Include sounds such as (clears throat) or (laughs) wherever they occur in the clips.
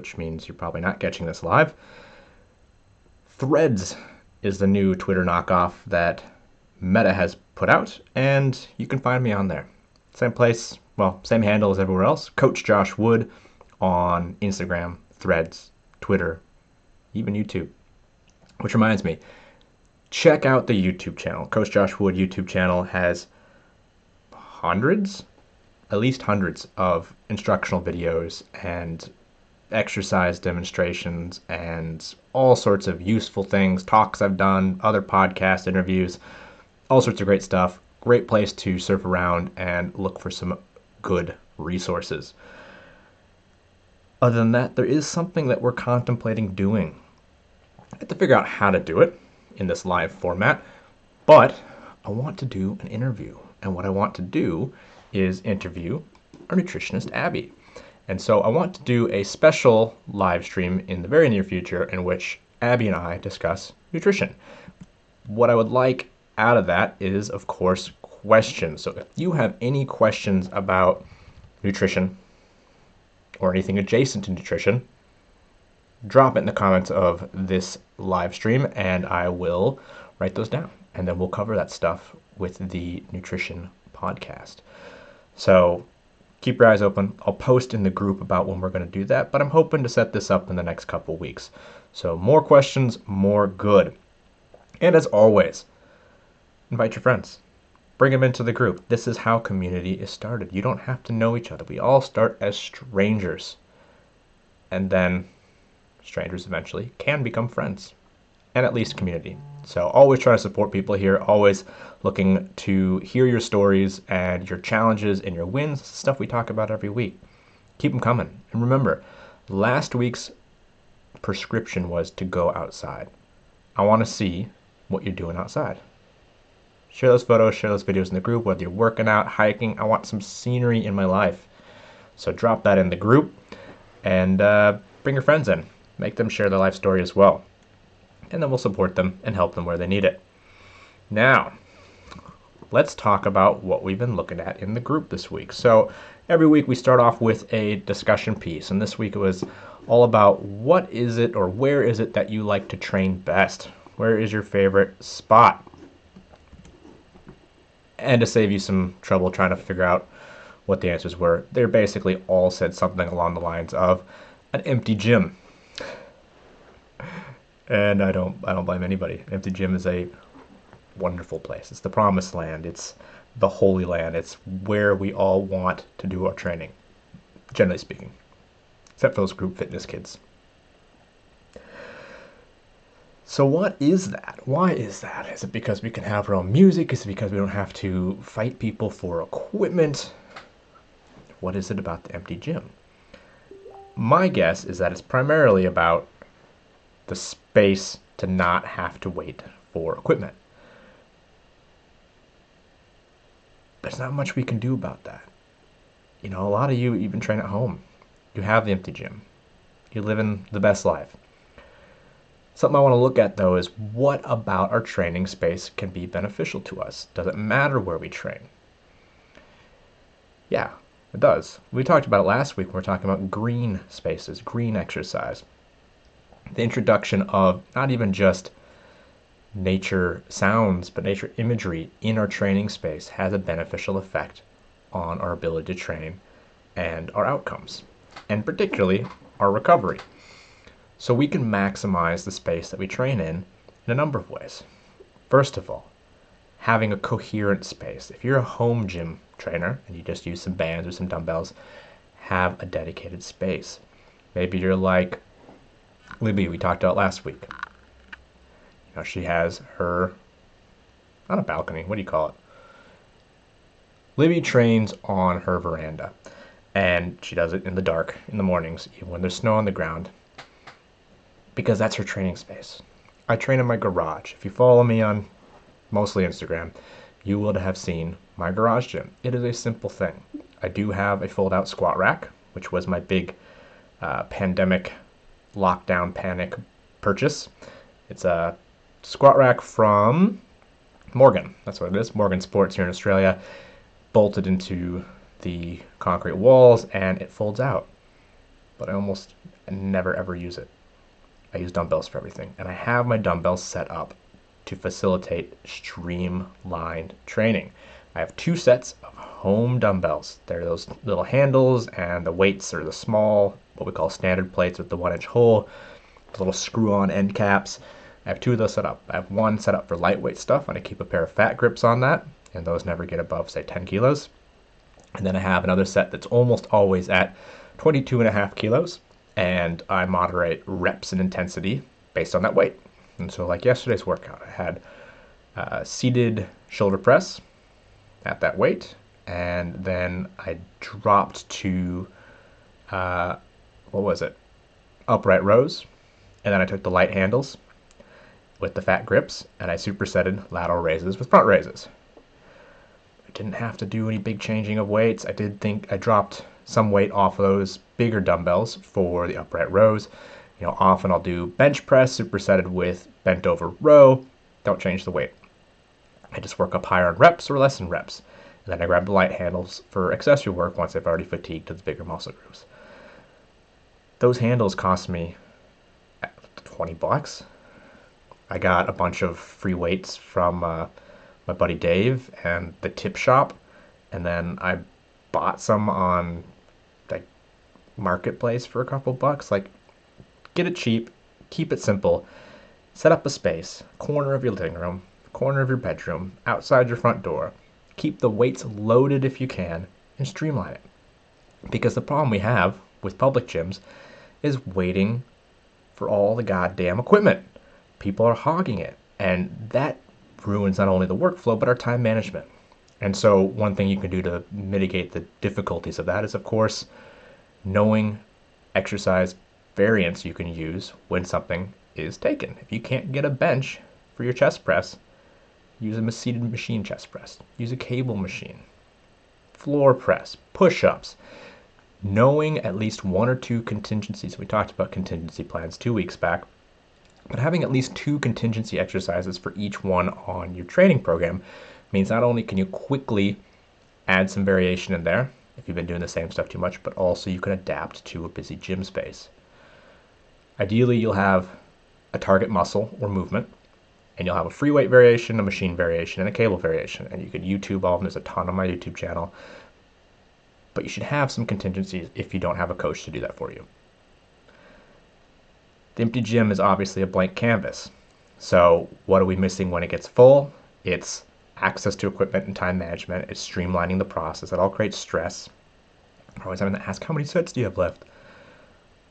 which means you're probably not catching this live. Threads is the new Twitter knockoff that Meta has put out, and you can find me on there. Same place, well, same handle as everywhere else. Coach Josh Wood on Instagram, Threads, Twitter, even YouTube. Which reminds me, check out the YouTube channel. Coach Josh Wood YouTube channel has hundreds, at least hundreds of instructional videos and exercise demonstrations and all sorts of useful things, talks I've done, other podcast interviews, all sorts of great stuff. Great place to surf around and look for some good resources. Other than that, there is something that we're contemplating doing. I have to figure out how to do it in this live format, but I want to do an interview. And what I want to do is interview our nutritionist, Abby. And so I want to do a special live stream in the very near future in which Abby and I discuss nutrition. What I would like out of that is, of course, questions. So if you have any questions about nutrition or anything adjacent to nutrition, drop it in the comments of this live stream and I will write those down. And then we'll cover that stuff with the nutrition podcast. So keep your eyes open. I'll post in the group about when we're going to do that, but I'm hoping to set this up in the next couple weeks. So more questions, more good. And as always, invite your friends. Bring them into the group. This is how community is started. You don't have to know each other. We all start as strangers. And then strangers eventually can become friends and at least community. So always trying to support people here, always looking to hear your stories and your challenges and your wins, stuff we talk about every week. Keep them coming. And remember, last week's prescription was to go outside. I want to see what you're doing outside. Share those photos, share those videos in the group, whether you're working out, hiking. I want some scenery in my life. So drop that in the group and uh, bring your friends in. Make them share their life story as well and then we'll support them and help them where they need it. Now, let's talk about what we've been looking at in the group this week. So, every week we start off with a discussion piece, and this week it was all about what is it or where is it that you like to train best? Where is your favorite spot? And to save you some trouble trying to figure out what the answers were, they basically all said something along the lines of an empty gym and I don't I don't blame anybody. Empty Gym is a wonderful place. It's the promised land. It's the holy land. It's where we all want to do our training, generally speaking, except for those group fitness kids. So what is that? Why is that? Is it because we can have our own music? Is it because we don't have to fight people for equipment? What is it about the empty gym? My guess is that it's primarily about the space to not have to wait for equipment. There's not much we can do about that. You know, a lot of you even train at home. You have the empty gym. You're living the best life. Something I want to look at though is what about our training space can be beneficial to us? Does it matter where we train? Yeah, it does. We talked about it last week when we are talking about green spaces, green exercise the introduction of not even just nature sounds, but nature imagery in our training space has a beneficial effect on our ability to train and our outcomes, and particularly our recovery. So we can maximize the space that we train in in a number of ways. First of all, having a coherent space. If you're a home gym trainer and you just use some bands or some dumbbells, have a dedicated space. Maybe you're like Libby we talked about last week. You know, she has her not a balcony, what do you call it? Libby trains on her veranda. And she does it in the dark in the mornings, even when there's snow on the ground. Because that's her training space. I train in my garage. If you follow me on mostly Instagram, you will have seen my garage gym. It is a simple thing. I do have a fold out squat rack, which was my big uh, pandemic lockdown panic purchase. It's a squat rack from Morgan. That's what it is. Morgan Sports here in Australia. Bolted into the concrete walls and it folds out. but I almost never ever use it. I use dumbbells for everything, and I have my dumbbells set up to facilitate streamlined training. I have two sets of home dumbbells. They're those little handles, and the weights are the small, what we call standard plates with the one inch hole, the little screw on end caps. I have two of those set up. I have one set up for lightweight stuff, and I keep a pair of fat grips on that, and those never get above, say, 10 kilos. And then I have another set that's almost always at 22 and a half kilos, and I moderate reps and intensity based on that weight. And so, like yesterday's workout, I had uh, seated shoulder press at that weight, and then I dropped to uh, what was it? Upright rows, and then I took the light handles with the fat grips, and I supersetted lateral raises with front raises. I didn't have to do any big changing of weights. I did think I dropped some weight off of those bigger dumbbells for the upright rows. You know, often I'll do bench press supersetted with bent over row. Don't change the weight. I just work up higher on reps or less in reps. And then I grab the light handles for accessory work once I've already fatigued to the bigger muscle groups. Those handles cost me 20 bucks. I got a bunch of free weights from uh, my buddy Dave and the tip shop, and then I bought some on like marketplace for a couple bucks. Like, get it cheap, keep it simple, set up a space, corner of your living room, corner of your bedroom, outside your front door. Keep the weights loaded if you can, and streamline it. Because the problem we have with public gyms is waiting for all the goddamn equipment. People are hogging it, and that ruins not only the workflow but our time management. And so, one thing you can do to mitigate the difficulties of that is, of course, knowing exercise variants you can use when something is taken. If you can't get a bench for your chest press, use a seated machine chest press, use a cable machine, floor press, push ups. Knowing at least one or two contingencies, we talked about contingency plans two weeks back but having at least two contingency exercises for each one on your training program means not only can you quickly add some variation in there if you've been doing the same stuff too much, but also you can adapt to a busy gym space. Ideally, you'll have a target muscle or movement, and you'll have a free weight variation, a machine variation, and a cable variation. And you could YouTube all of them. There's a ton on my YouTube channel. But you should have some contingencies if you don't have a coach to do that for you. The empty gym is obviously a blank canvas. So, what are we missing when it gets full? It's access to equipment and time management. It's streamlining the process. It all creates stress. I'm always having to ask, how many sets do you have left?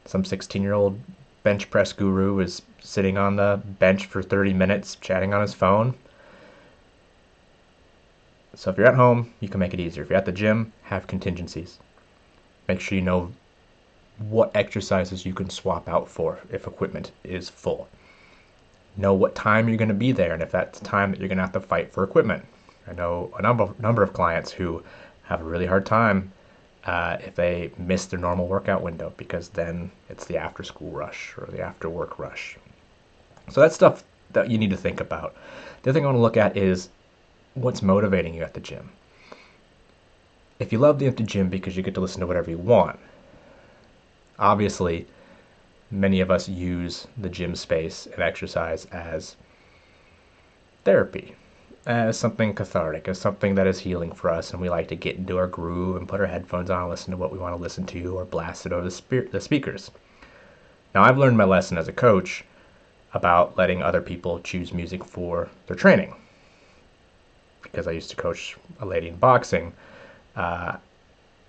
Some 16 year old bench press guru is sitting on the bench for 30 minutes chatting on his phone. So, if you're at home, you can make it easier. If you're at the gym, have contingencies. Make sure you know what exercises you can swap out for if equipment is full. Know what time you're going to be there, and if that's time that you're going to have to fight for equipment. I know a number of, number of clients who have a really hard time uh, if they miss their normal workout window because then it's the after school rush or the after work rush. So that's stuff that you need to think about. The other thing I want to look at is what's motivating you at the gym. If you love the empty gym because you get to listen to whatever you want, obviously, many of us use the gym space and exercise as therapy, as something cathartic, as something that is healing for us, and we like to get into our groove and put our headphones on and listen to what we want to listen to or blast it over the, spe- the speakers. Now, I've learned my lesson as a coach about letting other people choose music for their training. Because I used to coach a lady in boxing, uh,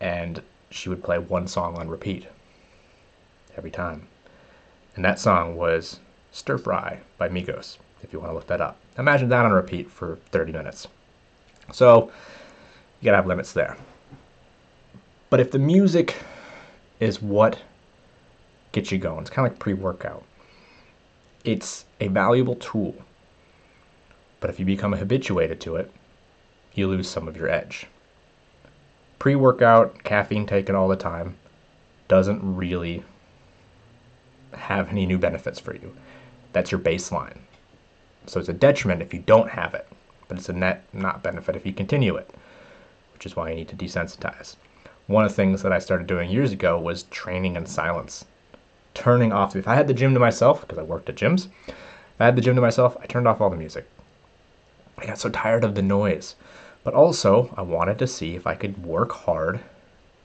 and she would play one song on repeat every time. And that song was Stir Fry by Migos, if you want to look that up. Imagine that on repeat for 30 minutes. So you gotta have limits there. But if the music is what gets you going, it's kind of like pre workout, it's a valuable tool. But if you become habituated to it, you lose some of your edge. Pre workout, caffeine taken all the time, doesn't really have any new benefits for you. That's your baseline. So it's a detriment if you don't have it, but it's a net not benefit if you continue it, which is why you need to desensitize. one of the things that I started doing years ago was training in silence. Turning off, if I had the gym to myself, because I worked at gyms, if I had the gym to myself, I turned off all the music. I got so tired of the noise. But also, I wanted to see if I could work hard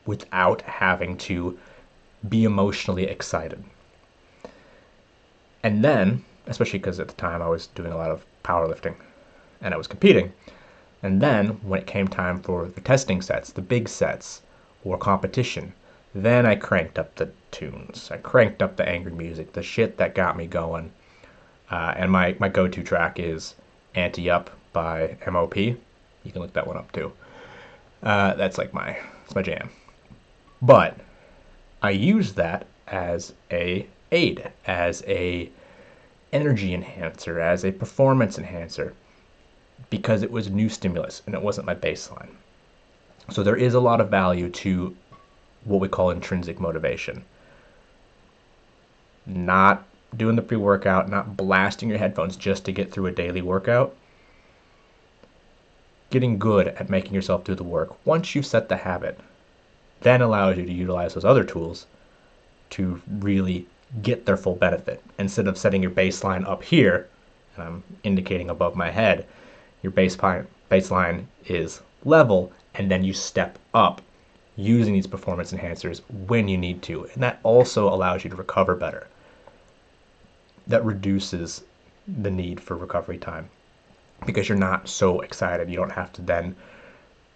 without having to be emotionally excited. And then, especially because at the time I was doing a lot of powerlifting and I was competing. And then, when it came time for the testing sets, the big sets, or competition, then I cranked up the tunes. I cranked up the angry music, the shit that got me going. Uh, and my, my go to track is Ante Up by MOP. You can look that one up too. Uh, that's like my, that's my jam. But I use that as a aid, as a energy enhancer, as a performance enhancer, because it was new stimulus and it wasn't my baseline. So there is a lot of value to what we call intrinsic motivation. Not doing the pre workout, not blasting your headphones just to get through a daily workout. Getting good at making yourself do the work once you've set the habit then allows you to utilize those other tools to really get their full benefit. Instead of setting your baseline up here, and I'm indicating above my head, your baseline baseline is level and then you step up using these performance enhancers when you need to. And that also allows you to recover better. That reduces the need for recovery time because you're not so excited. You don't have to then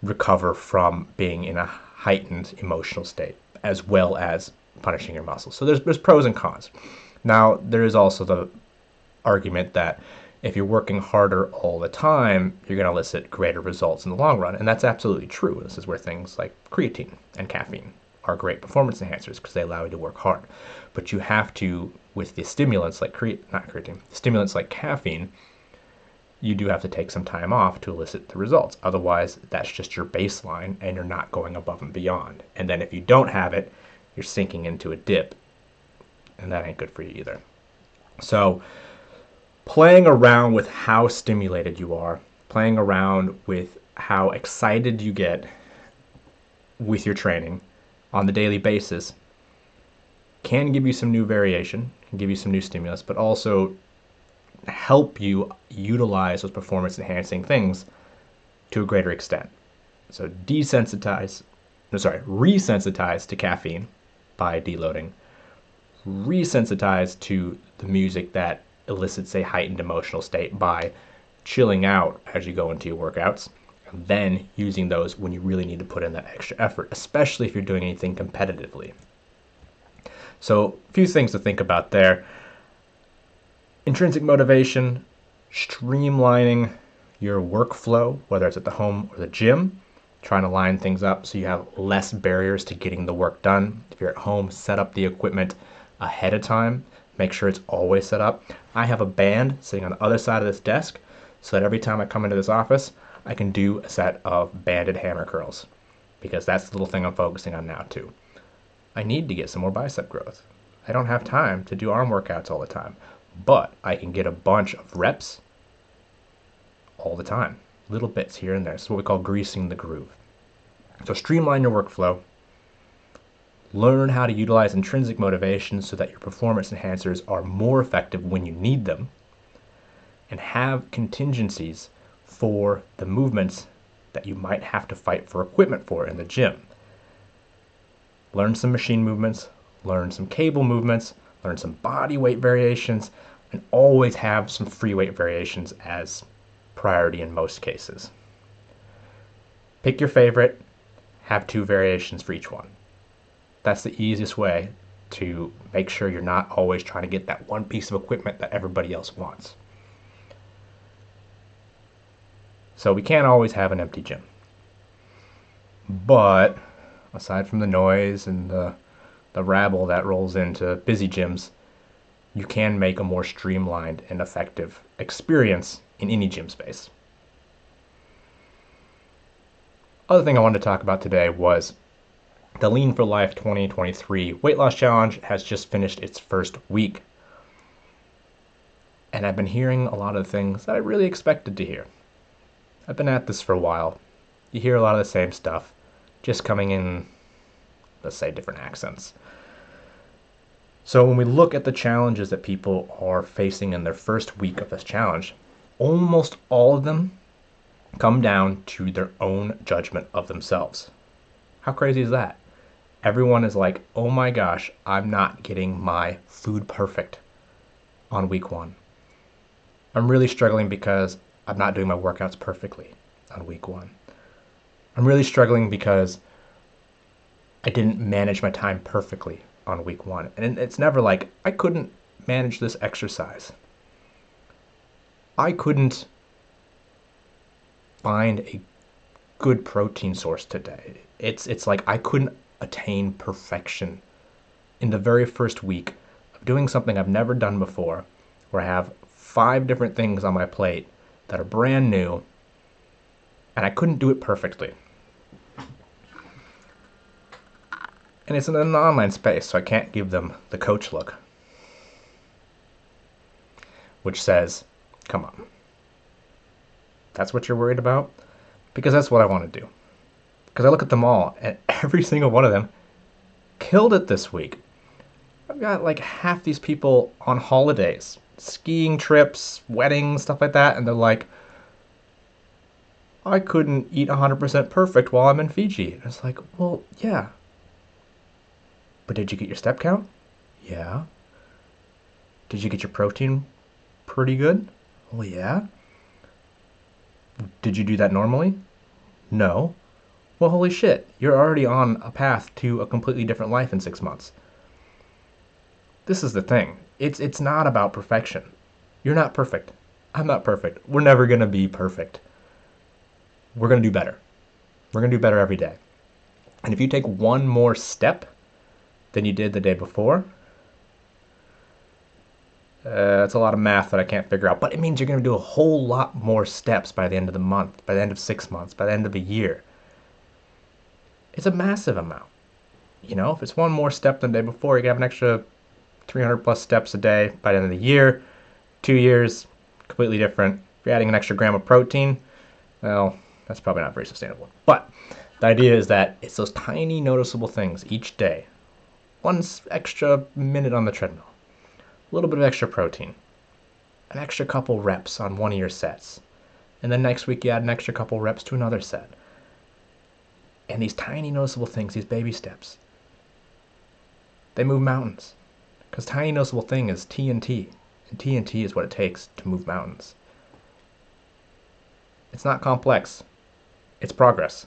recover from being in a heightened emotional state as well as punishing your muscles. So there's, there's pros and cons. Now, there is also the argument that if you're working harder all the time, you're going to elicit greater results in the long run. And that's absolutely true. This is where things like creatine and caffeine are great performance enhancers because they allow you to work hard. But you have to, with the stimulants like cre- not creatine, stimulants like caffeine, you do have to take some time off to elicit the results. Otherwise, that's just your baseline and you're not going above and beyond. And then if you don't have it, you're sinking into a dip. And that ain't good for you either. So, playing around with how stimulated you are, playing around with how excited you get with your training on the daily basis can give you some new variation, can give you some new stimulus, but also help you utilize those performance enhancing things to a greater extent. So desensitize, no, sorry, resensitize to caffeine by deloading, resensitize to the music that elicits a heightened emotional state by chilling out as you go into your workouts, and then using those when you really need to put in that extra effort, especially if you're doing anything competitively. So, a few things to think about there intrinsic motivation, streamlining your workflow, whether it's at the home or the gym, trying to line things up so you have less barriers to getting the work done. If you're at home, set up the equipment ahead of time. Make sure it's always set up. I have a band sitting on the other side of this desk so that every time I come into this office, I can do a set of banded hammer curls because that's the little thing I'm focusing on now too. I need to get some more bicep growth. I don't have time to do arm workouts all the time but I can get a bunch of reps all the time, little bits here and there. It's what we call greasing the groove. So streamline your workflow. Learn how to utilize intrinsic motivation so that your performance enhancers are more effective when you need them. And have contingencies for the movements that you might have to fight for equipment for in the gym. Learn some machine movements, learn some cable movements, learn some body weight variations, and always have some free weight variations as priority in most cases. Pick your favorite, have two variations for each one. That's the easiest way to make sure you're not always trying to get that one piece of equipment that everybody else wants. So we can't always have an empty gym. But aside from the noise and the the rabble that rolls into busy gyms, you can make a more streamlined and effective experience in any gym space. Other thing I wanted to talk about today was the Lean for Life 2023 Weight Loss Challenge has just finished its first week. And I've been hearing a lot of things that I really expected to hear. I've been at this for a while. You hear a lot of the same stuff, just coming in let's say different accents. So when we look at the challenges that people are facing in their first week of this challenge, almost all of them come down to their own judgment of themselves. How crazy is that? Everyone is like, oh my gosh, I'm not getting my food perfect on week one. I'm really struggling because I'm not doing my workouts perfectly on week one. I'm really struggling because I didn't manage my time perfectly on week one. And it's never like I couldn't manage this exercise. I couldn't find a good protein source today. It's it's like I couldn't attain perfection in the very first week of doing something I've never done before, where I have five different things on my plate that are brand new, and I couldn't do it perfectly. And it's in an online space, so I can't give them the coach look, which says, come on. That's what you're worried about? Because that's what I want to do. Because I look at them all, and (laughs) every single one of them killed it this week. I've got like half these people on holidays, skiing trips, weddings, stuff like that, and they're like, I couldn't eat 100% perfect while I'm in Fiji. And it's like, well, yeah. But did you get your step count? Yeah. Did you get your protein pretty good? Well, yeah. Did you do that normally? No. Well, holy shit, you're already on a path to a completely different life in six months. This is the thing. It's it's not about perfection. You're not perfect. I'm not perfect. We're never gonna be perfect. We're gonna do better. We're gonna do better every day. And if you take one more step than you did the day before, uh, that's a lot of math that I can't figure out, but it means you're going to do a whole lot more steps by the end of the month, by the end of six months, by the end of a year. It's a massive amount. You know, if it's one more step than the day before, you can have an extra 300 plus steps a day by the end of the year. Two years, completely different. If you're adding an extra gram of protein, well, that's probably not very sustainable. But the idea is that it's those tiny noticeable things each day. One extra minute on the treadmill a little bit of extra protein, an extra couple reps on one of your sets. And then next week you add an extra couple reps to another set. And these tiny noticeable things, these baby steps, they move mountains. Because tiny noticeable thing is TNT. And TNT is what it takes to move mountains. It's not complex. It's progress.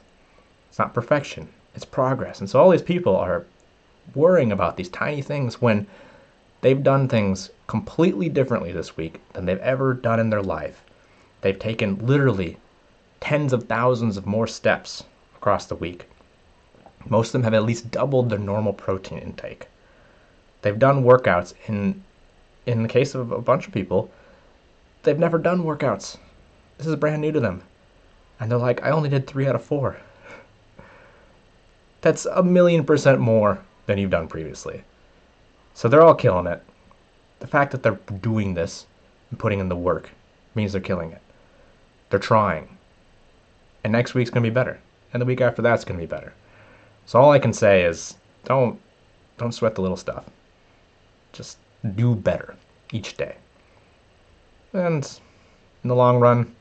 It's not perfection. It's progress. And so all these people are worrying about these tiny things when They've done things completely differently this week than they've ever done in their life. They've taken literally tens of thousands of more steps across the week. Most of them have at least doubled their normal protein intake. They've done workouts in in the case of a bunch of people, they've never done workouts. This is brand new to them. And they're like, I only did 3 out of 4. (laughs) That's a million percent more than you've done previously. So they're all killing it. The fact that they're doing this and putting in the work means they're killing it. They're trying. And next week's going to be better. And the week after that's going to be better. So all I can say is don't don't sweat the little stuff. Just do better each day. And in the long run,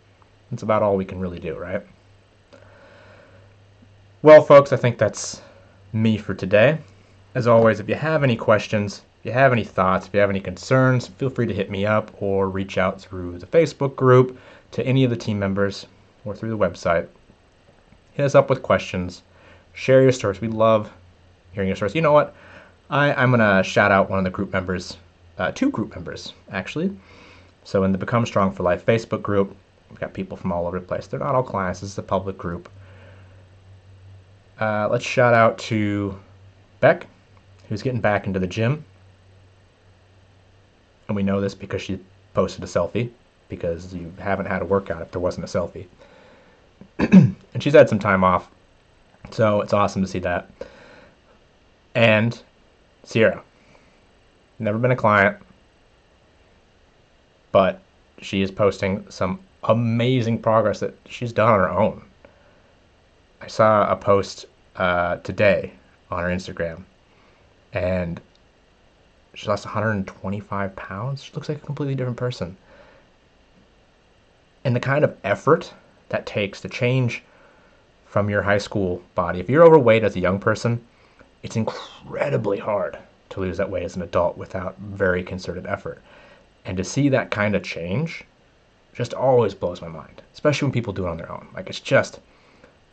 that's about all we can really do, right? Well, folks, I think that's me for today. As always, if you have any questions, if you have any thoughts, if you have any concerns, feel free to hit me up or reach out through the Facebook group to any of the team members or through the website. Hit us up with questions. Share your stories. We love hearing your stories. You know what? I, I'm going to shout out one of the group members, uh, two group members, actually. So in the Become Strong for Life Facebook group, we've got people from all over the place. They're not all clients. This is a public group. Uh, let's shout out to Beck who's getting back into the gym. And we know this because she posted a selfie, because you haven't had a workout if there wasn't a selfie. (clears throat) and she's had some time off, so it's awesome to see that. And Sierra, never been a client, but she is posting some amazing progress that she's done on her own. I saw a post uh, today on her Instagram, and she lost 125 pounds. She looks like a completely different person. And the kind of effort that takes to change from your high school body, if you're overweight as a young person, it's incredibly hard to lose that weight as an adult without very concerted effort. And to see that kind of change just always blows my mind, especially when people do it on their own. Like it's just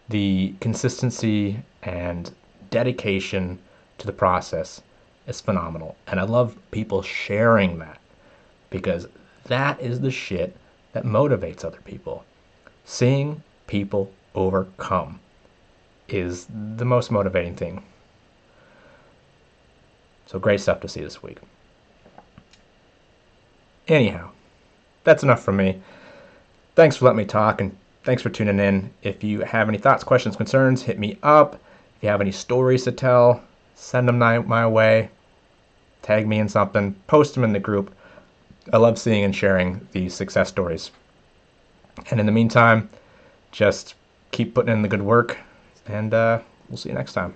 the consistency and dedication to the process is phenomenal. And I love people sharing that because that is the shit that motivates other people. Seeing people overcome is the most motivating thing. So great stuff to see this week. Anyhow, that's enough from me. Thanks for letting me talk and thanks for tuning in. If you have any thoughts, questions, concerns, hit me up. If you have any stories to tell, send them my, my way. Tag me in something, post them in the group. I love seeing and sharing these success stories. And in the meantime, just keep putting in the good work, and uh, we'll see you next time.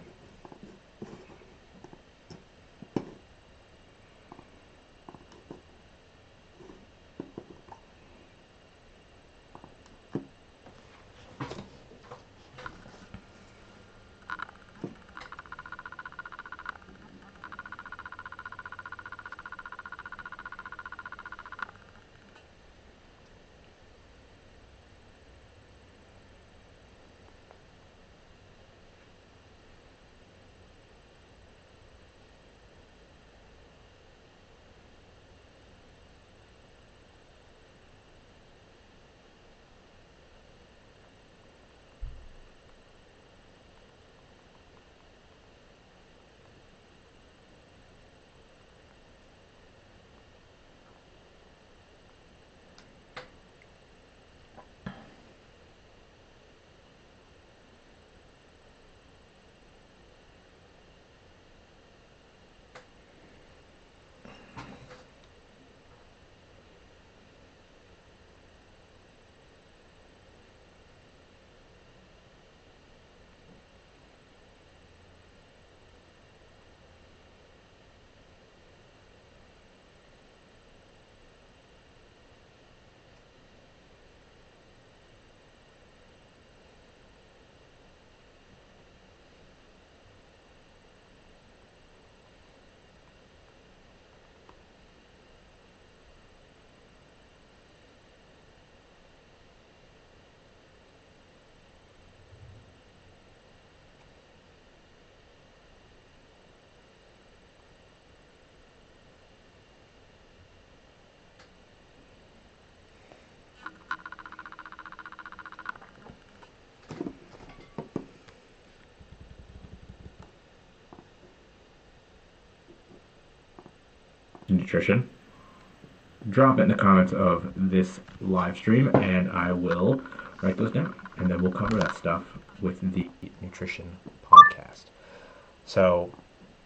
Nutrition, drop it in the comments of this live stream and I will write those down. And then we'll cover that stuff with the nutrition podcast. So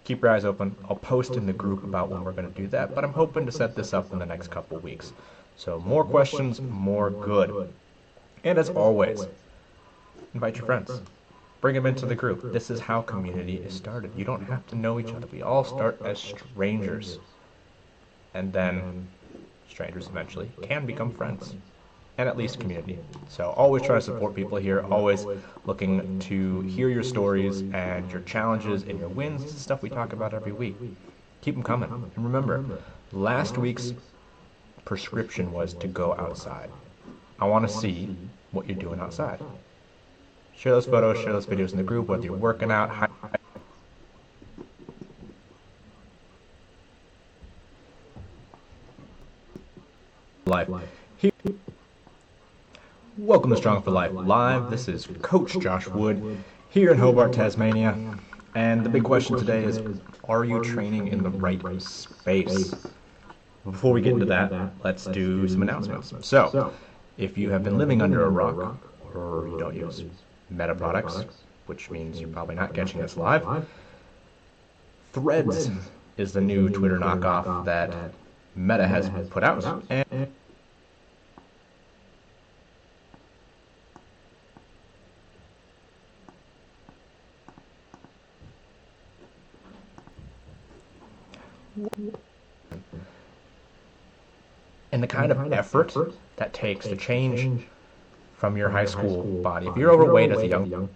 keep your eyes open. I'll post in the group about when we're going to do that, but I'm hoping to set this up in the next couple weeks. So more questions, more good. And as always, invite your friends. Bring them into the group. This is how community is started. You don't have to know each other. We all start as strangers and then strangers eventually can become friends and at least community. So always try to support people here, always looking to hear your stories and your challenges and your wins. This is stuff we talk about every week. Keep them coming. And remember, last week's prescription was to go outside. I want to see what you're doing outside. Share those photos, share those videos in the group, whether you're working out, Life. Welcome to Strong for Life Live. This is Coach Josh Wood here in Hobart, Tasmania. And the big question today is Are you training in the right space? Before we get into that, let's do some announcements. So, if you have been living under a rock or you don't use meta products, which means you're probably not catching this live, Threads is the new Twitter knockoff that Meta has put out. And and the kind of effort that takes to change from your high school body. If you're overweight as a young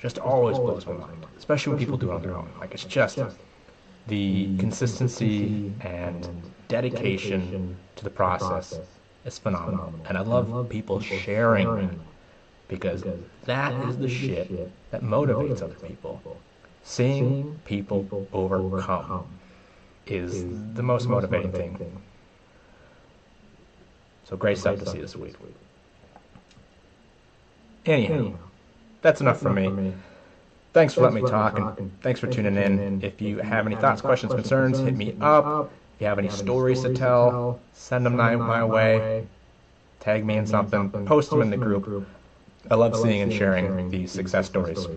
just always blows my mind, especially when people do it on their own. Like it's just the consistency and dedication to the process is phenomenal, and I love people sharing that because that is the shit that motivates other people. Seeing people overcome is the most motivating thing. So great stuff to see this week. Anyhow, that's enough for me. Thanks for letting me talk and thanks for tuning in. If you have any thoughts, questions, concerns, hit me up. If you have any stories to tell, send them my, my way. Tag me in something, post them in the group. I love seeing and sharing these success stories.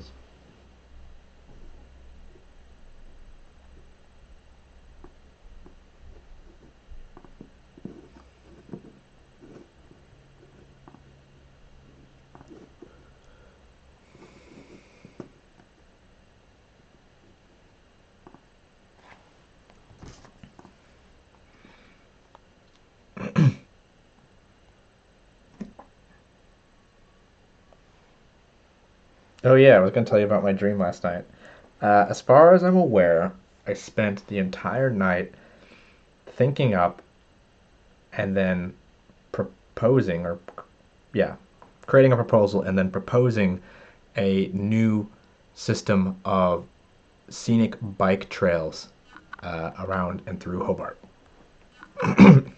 Oh yeah, I was going to tell you about my dream last night. Uh, as far as I'm aware, I spent the entire night thinking up and then proposing, or yeah, creating a proposal and then proposing a new system of scenic bike trails uh, around and through Hobart. (clears throat)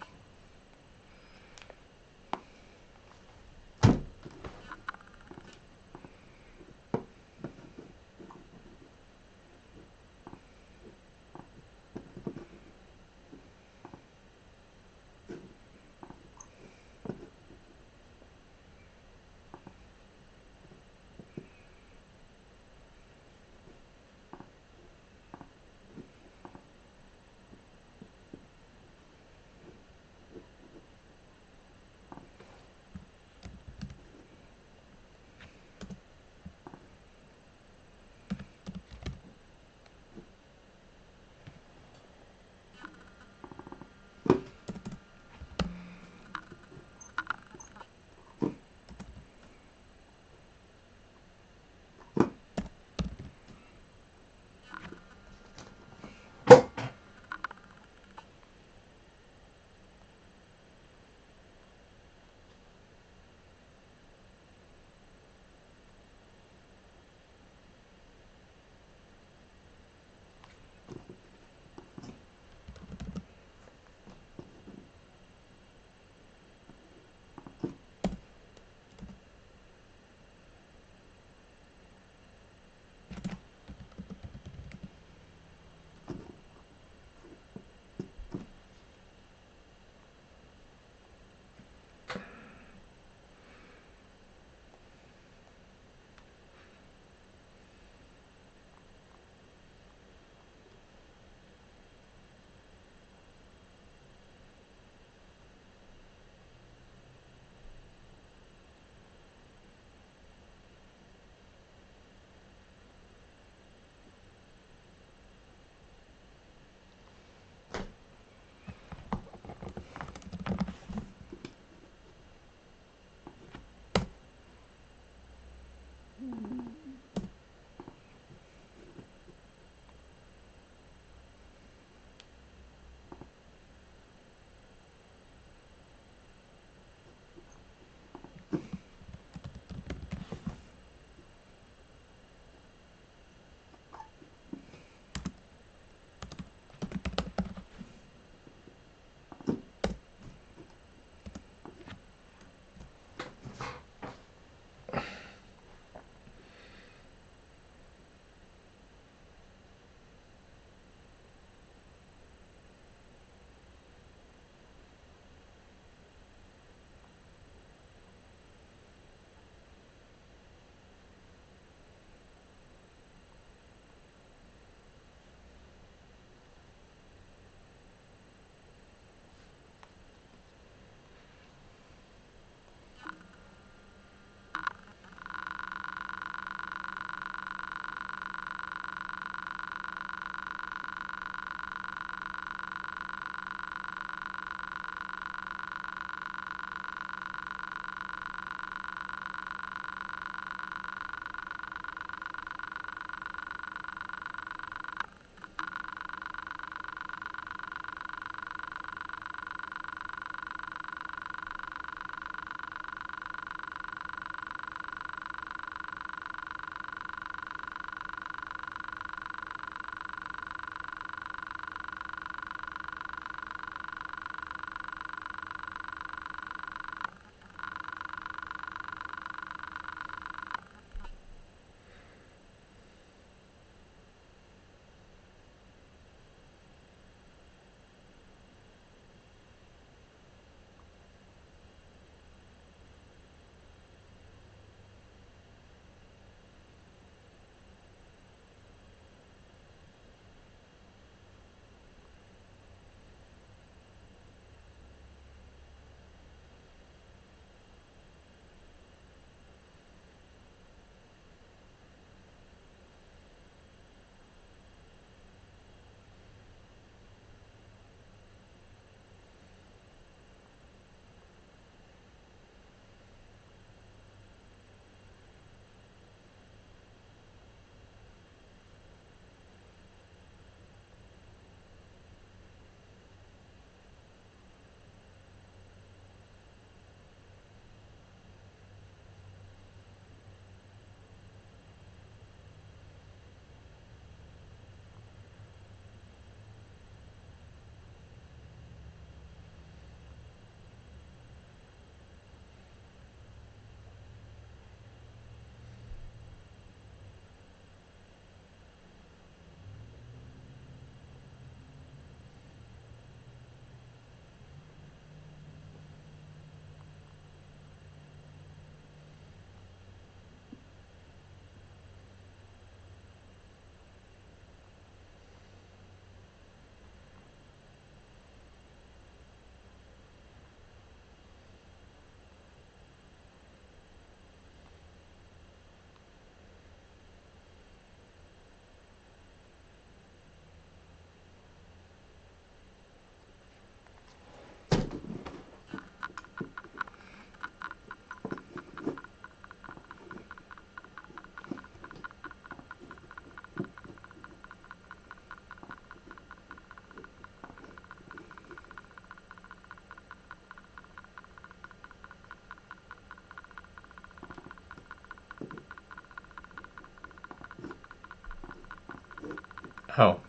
Oh,